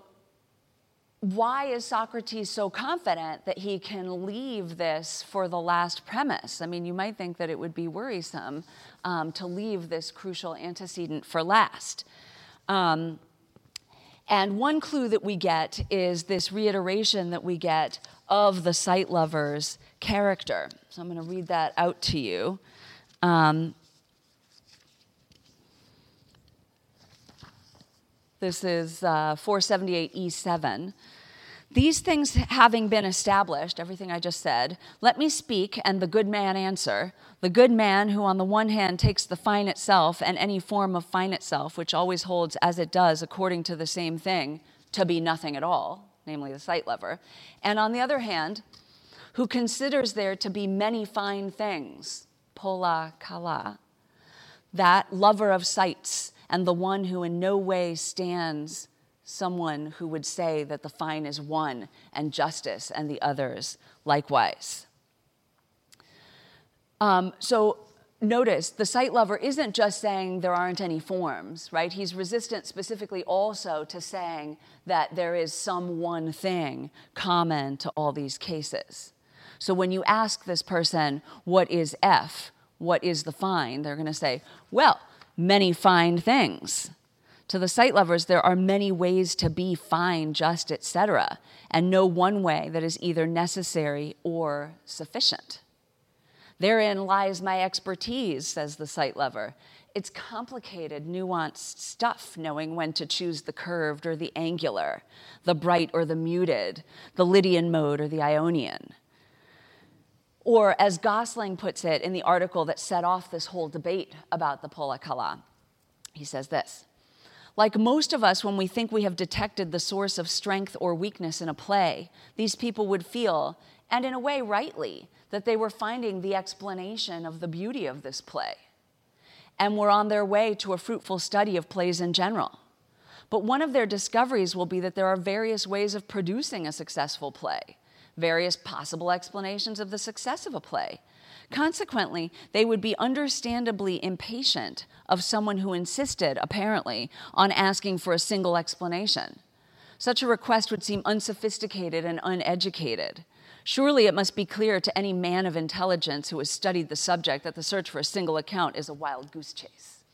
why is Socrates so confident that he can leave this for the last premise? I mean, you might think that it would be worrisome um, to leave this crucial antecedent for last. Um, and one clue that we get is this reiteration that we get of the sight lover's character. So I'm going to read that out to you. Um, this is uh, 478E7. These things having been established, everything I just said, let me speak and the good man answer. The good man who, on the one hand, takes the fine itself and any form of fine itself, which always holds as it does according to the same thing, to be nothing at all, namely the sight lover, and on the other hand, who considers there to be many fine things, polla kala, that lover of sights and the one who in no way stands someone who would say that the fine is one and justice and the others likewise. Um, so notice the sight lover isn't just saying there aren't any forms, right? He's resistant specifically also to saying that there is some one thing common to all these cases. So when you ask this person, what is F? What is the fine? They're going to say, well, many fine things. To the sight lovers, there are many ways to be fine, just, etc., and no one way that is either necessary or sufficient. Therein lies my expertise, says the sight lover. It's complicated, nuanced stuff, knowing when to choose the curved or the angular, the bright or the muted, the Lydian mode or the Ionian. Or, as Gosling puts it in the article that set off this whole debate about the Polla Kala, he says this like most of us, when we think we have detected the source of strength or weakness in a play, these people would feel, and in a way rightly, that they were finding the explanation of the beauty of this play and were on their way to a fruitful study of plays in general. But one of their discoveries will be that there are various ways of producing a successful play, various possible explanations of the success of a play, Consequently, they would be understandably impatient of someone who insisted, apparently, on asking for a single explanation. Such a request would seem unsophisticated and uneducated. Surely it must be clear to any man of intelligence who has studied the subject that the search for a single account is a wild goose chase.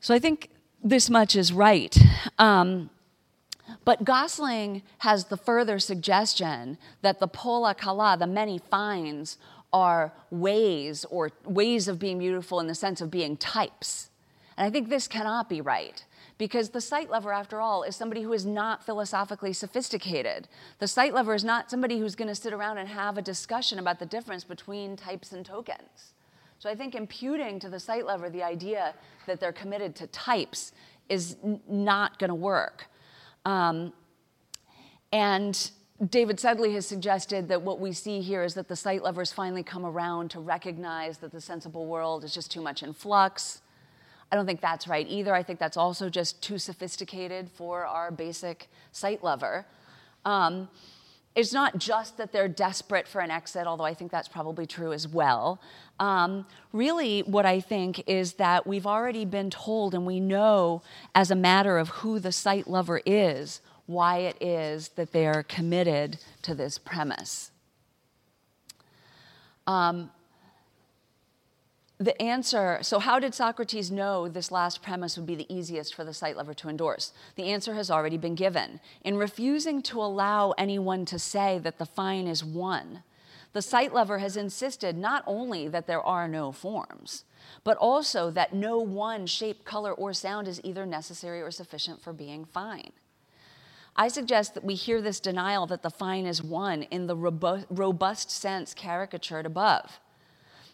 So I think this much is right. Um, but Gosling has the further suggestion that the polla kala, the many finds, are ways or ways of being beautiful in the sense of being types. And I think this cannot be right because the sight lover, after all, is somebody who is not philosophically sophisticated. The sight lover is not somebody who's going to sit around and have a discussion about the difference between types and tokens. So I think imputing to the sight lover the idea that they're committed to types is n- not going to work. Um, and David Sedley has suggested that what we see here is that the sight lovers finally come around to recognize that the sensible world is just too much in flux. I don't think that's right either. I think that's also just too sophisticated for our basic sight lover. Um, it's not just that they're desperate for an exit, although I think that's probably true as well. Um, really, what I think is that we've already been told, and we know as a matter of who the sight lover is, why it is that they are committed to this premise. Um, the answer so, how did Socrates know this last premise would be the easiest for the sight lover to endorse? The answer has already been given. In refusing to allow anyone to say that the fine is one, the sight lover has insisted not only that there are no forms, but also that no one shape, color, or sound is either necessary or sufficient for being fine. I suggest that we hear this denial that the fine is one in the robust sense caricatured above.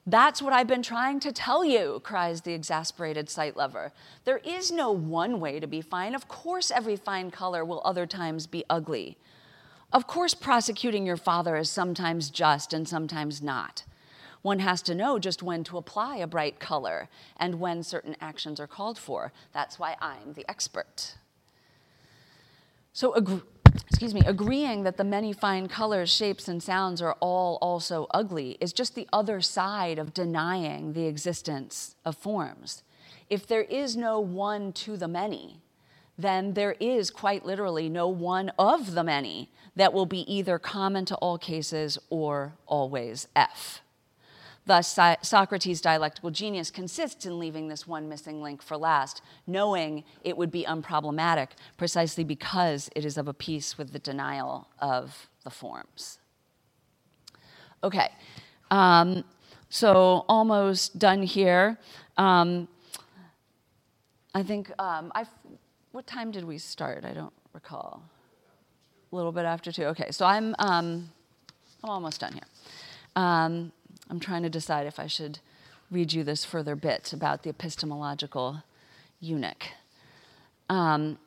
That's what I've been trying to tell you, cries the exasperated sight lover. There is no one way to be fine. Of course, every fine color will other times be ugly. Of course, prosecuting your father is sometimes just and sometimes not. One has to know just when to apply a bright color and when certain actions are called for. That's why I'm the expert. So, ag- excuse me, agreeing that the many fine colors, shapes, and sounds are all also ugly is just the other side of denying the existence of forms. If there is no one to the many, then there is quite literally no one of the many that will be either common to all cases or always F. Thus, Socrates' dialectical genius consists in leaving this one missing link for last, knowing it would be unproblematic precisely because it is of a piece with the denial of the forms. Okay, um, so almost done here. Um, I think um, I. What time did we start? I don't recall. A little bit after two. Okay, so I'm um, I'm almost done here. I'm trying to decide if I should read you this further bit about the epistemological eunuch. Um,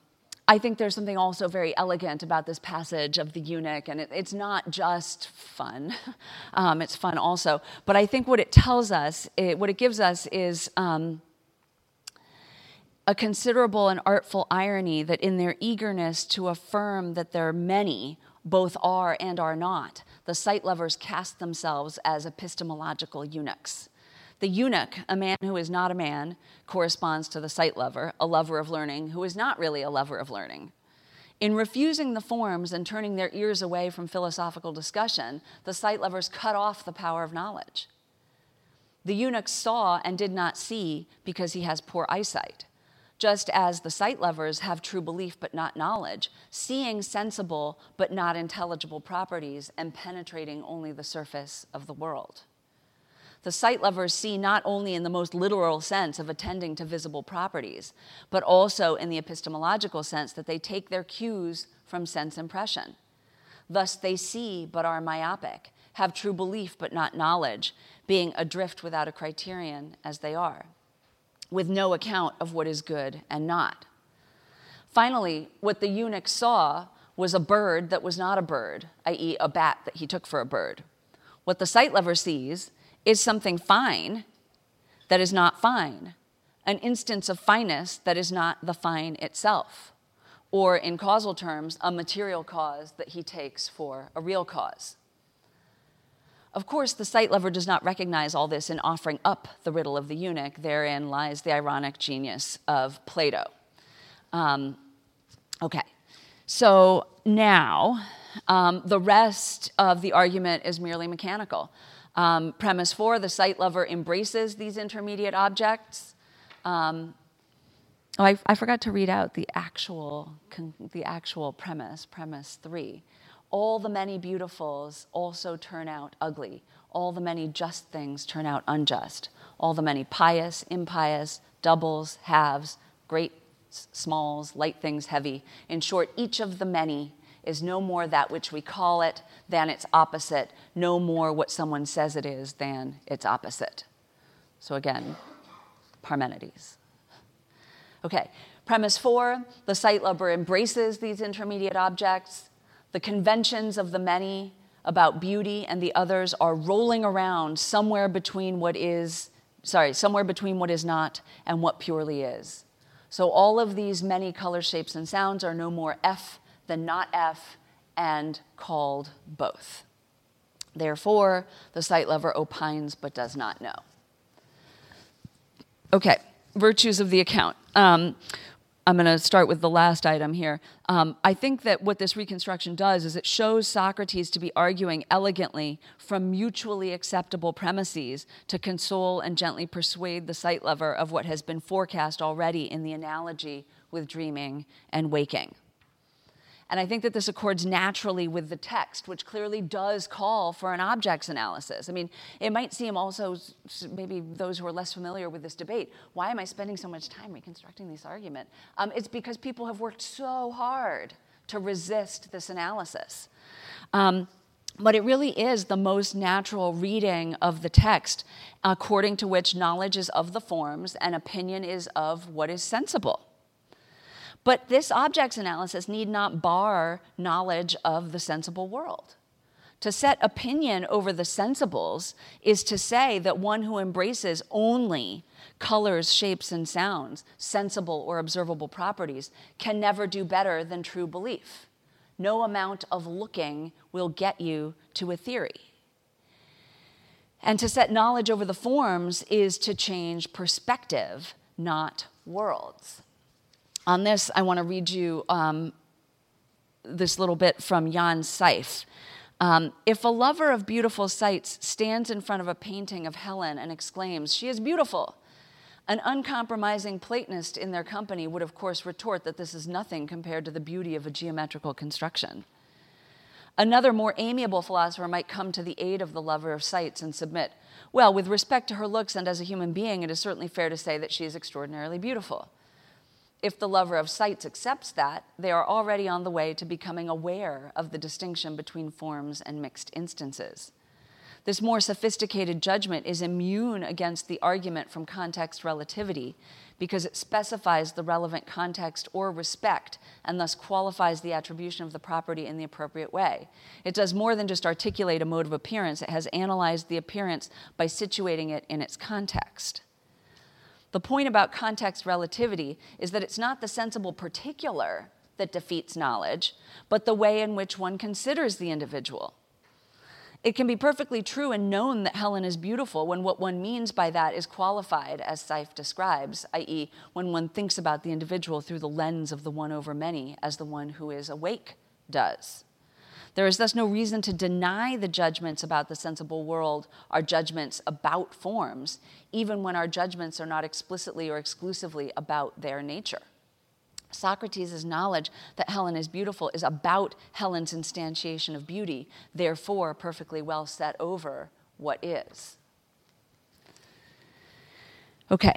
I think there's something also very elegant about this passage of the eunuch, and it, it's not just fun, um, it's fun also. But I think what it tells us, it, what it gives us, is um, a considerable and artful irony that in their eagerness to affirm that there are many both are and are not, the sight lovers cast themselves as epistemological eunuchs. The eunuch, a man who is not a man, corresponds to the sight lover, a lover of learning who is not really a lover of learning. In refusing the forms and turning their ears away from philosophical discussion, the sight lovers cut off the power of knowledge. The eunuch saw and did not see because he has poor eyesight just as the sight lovers have true belief but not knowledge, seeing sensible but not intelligible properties and penetrating only the surface of the world. The sight lovers see not only in the most literal sense of attending to visible properties, but also in the epistemological sense that they take their cues from sense impression. Thus, they see but are myopic, have true belief but not knowledge, being adrift without a criterion as they are with no account of what is good and not. Finally, what the eunuch saw was a bird that was not a bird, i.e., a bat that he took for a bird. What the sight lover sees is something fine that is not fine, an instance of fineness that is not the fine itself, or in causal terms, a material cause that he takes for a real cause. Of course, the sight lover does not recognize all this in offering up the riddle of the eunuch. Therein lies the ironic genius of Plato. Um, okay, so now um, the rest of the argument is merely mechanical. Um, premise four the sight lover embraces these intermediate objects. Um, oh, I, I, forgot to read out the actual, the actual premise, premise three all the many beautifuls also turn out ugly. All the many just things turn out unjust. All the many pious, impious, doubles, halves, great, smalls, light things, heavy. In short, each of the many is no more that which we call it than its opposite, no more what someone says it is than its opposite. So again, Parmenides. Okay, premise four the sight lover embraces these intermediate objects the conventions of the many about beauty and the others are rolling around somewhere between what is, sorry, somewhere between what is not and what purely is. So all of these many color shapes and sounds are no more F than not F and called both. Therefore, the sight lover opines but does not know. Okay, virtues of the account. Um, I'm going to start with the last item here. Um, I think that what this reconstruction does is it shows Socrates to be arguing elegantly from mutually acceptable premises to console and gently persuade the sight lover of what has been forecast already in the analogy with dreaming and waking. And I think that this accords naturally with the text, which clearly does call for an objects analysis. I mean, it might seem also, maybe those who are less familiar with this debate, why am I spending so much time reconstructing this argument? Um, it's because people have worked so hard to resist this analysis. Um, but it really is the most natural reading of the text, according to which knowledge is of the forms and opinion is of what is sensible. But this objects analysis need not bar knowledge of the sensible world. To set opinion over the sensibles is to say that one who embraces only colors, shapes, and sounds, sensible or observable properties, can never do better than true belief. No amount of looking will get you to a theory. And to set knowledge over the forms is to change perspective, not worlds. On this, I want to read you um, this little bit from Jan Szaif. Um, if a lover of beautiful sights stands in front of a painting of Helen and exclaims, She is beautiful, an uncompromising Platonist in their company would, of course, retort that this is nothing compared to the beauty of a geometrical construction. Another more amiable philosopher might come to the aid of the lover of sights and submit, Well, with respect to her looks and as a human being, it is certainly fair to say that she is extraordinarily beautiful. If the lover of sights accepts that, they are already on the way to becoming aware of the distinction between forms and mixed instances. This more sophisticated judgment is immune against the argument from context relativity because it specifies the relevant context or respect and thus qualifies the attribution of the property in the appropriate way. It does more than just articulate a mode of appearance, it has analyzed the appearance by situating it in its context. The point about context relativity is that it's not the sensible particular that defeats knowledge, but the way in which one considers the individual. It can be perfectly true and known that Helen is beautiful when what one means by that is qualified, as Szaif describes, i.e., when one thinks about the individual through the lens of the one over many, as the one who is awake does. There is thus no reason to deny the judgments about the sensible world are judgments about forms, even when our judgments are not explicitly or exclusively about their nature. Socrates' knowledge that Helen is beautiful is about Helen's instantiation of beauty, therefore, perfectly well set over what is. Okay.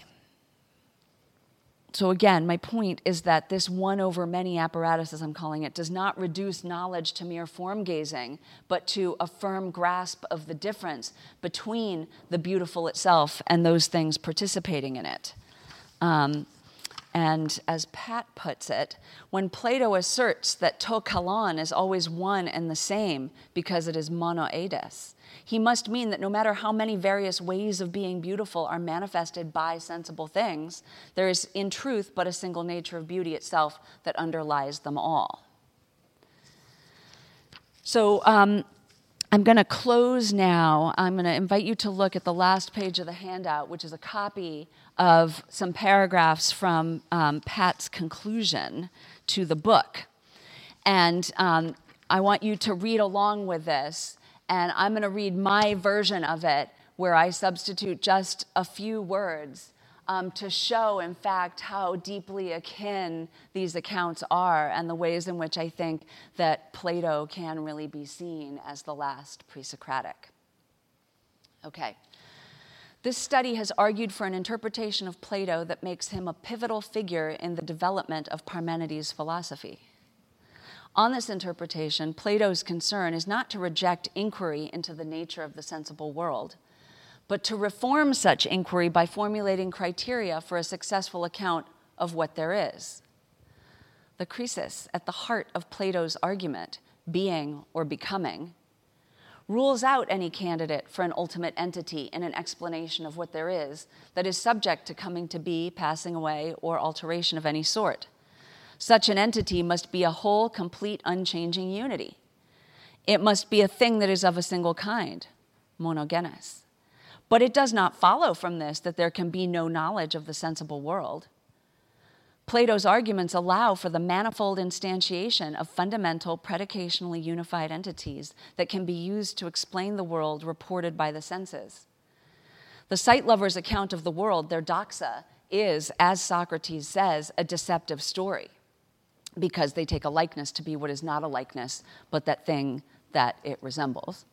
So, again, my point is that this one over many apparatus, as I'm calling it, does not reduce knowledge to mere form gazing, but to a firm grasp of the difference between the beautiful itself and those things participating in it. Um, and as Pat puts it, when Plato asserts that to kalon is always one and the same because it is monoeides, he must mean that no matter how many various ways of being beautiful are manifested by sensible things, there is in truth but a single nature of beauty itself that underlies them all. So, um, I'm going to close now. I'm going to invite you to look at the last page of the handout, which is a copy of some paragraphs from um, Pat's conclusion to the book. And um, I want you to read along with this. And I'm going to read my version of it, where I substitute just a few words um, to show, in fact, how deeply akin these accounts are and the ways in which I think that Plato can really be seen as the last pre Socratic. Okay. This study has argued for an interpretation of Plato that makes him a pivotal figure in the development of Parmenides' philosophy. On this interpretation, Plato's concern is not to reject inquiry into the nature of the sensible world, but to reform such inquiry by formulating criteria for a successful account of what there is. The krisis at the heart of Plato's argument, being or becoming, rules out any candidate for an ultimate entity in an explanation of what there is that is subject to coming to be, passing away, or alteration of any sort. Such an entity must be a whole, complete, unchanging unity. It must be a thing that is of a single kind, monogenes. But it does not follow from this that there can be no knowledge of the sensible world. Plato's arguments allow for the manifold instantiation of fundamental, predicationally unified entities that can be used to explain the world reported by the senses. The sight lover's account of the world, their doxa, is, as Socrates says, a deceptive story because they take a likeness to be what is not a likeness, but that thing that it resembles.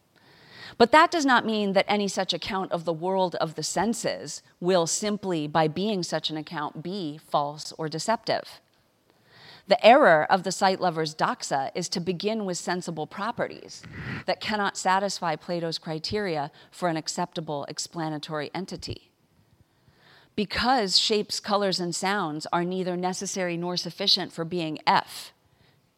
But that does not mean that any such account of the world of the senses will simply, by being such an account, be false or deceptive. The error of the sight lover's doxa is to begin with sensible properties that cannot satisfy Plato's criteria for an acceptable explanatory entity. Because shapes, colors, and sounds are neither necessary nor sufficient for being F,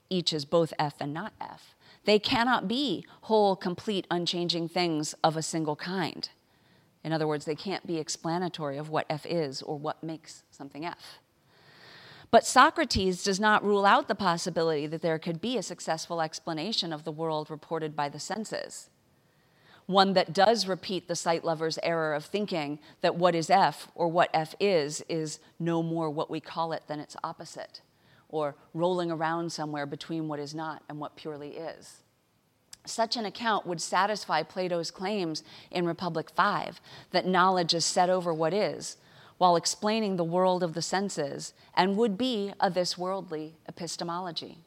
each is both F and not F, They cannot be whole, complete, unchanging things of a single kind. In other words, they can't be explanatory of what F is or what makes something F. But Socrates does not rule out the possibility that there could be a successful explanation of the world reported by the senses. One that does repeat the sight lover's error of thinking that what is F or what F is is no more what we call it than its opposite, or rolling around somewhere between what is not and what purely is. Such an account would satisfy Plato's claims in Republic 5 that knowledge is set over what is, while explaining the world of the senses and would be a this worldly epistemology.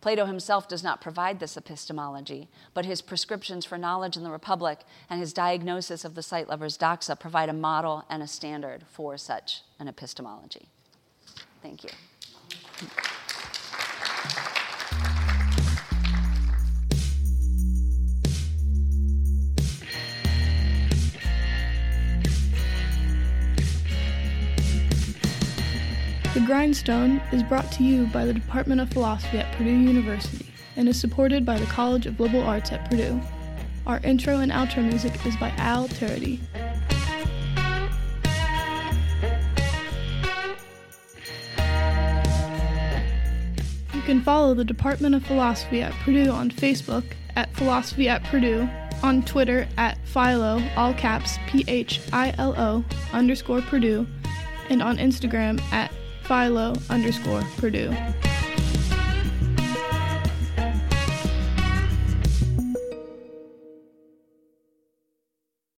Plato himself does not provide this epistemology, but his prescriptions for knowledge in the Republic and his diagnosis of the sight lover's doxa provide a model and a standard for such an epistemology. Thank you. The Grindstone is brought to you by the Department of Philosophy at Purdue University and is supported by the College of Liberal Arts at Purdue. Our intro and outro music is by Al Turity. Can follow the Department of Philosophy at Purdue on Facebook at Philosophy at Purdue, on Twitter at Philo, all caps, P H I L O underscore Purdue, and on Instagram at Philo underscore Purdue.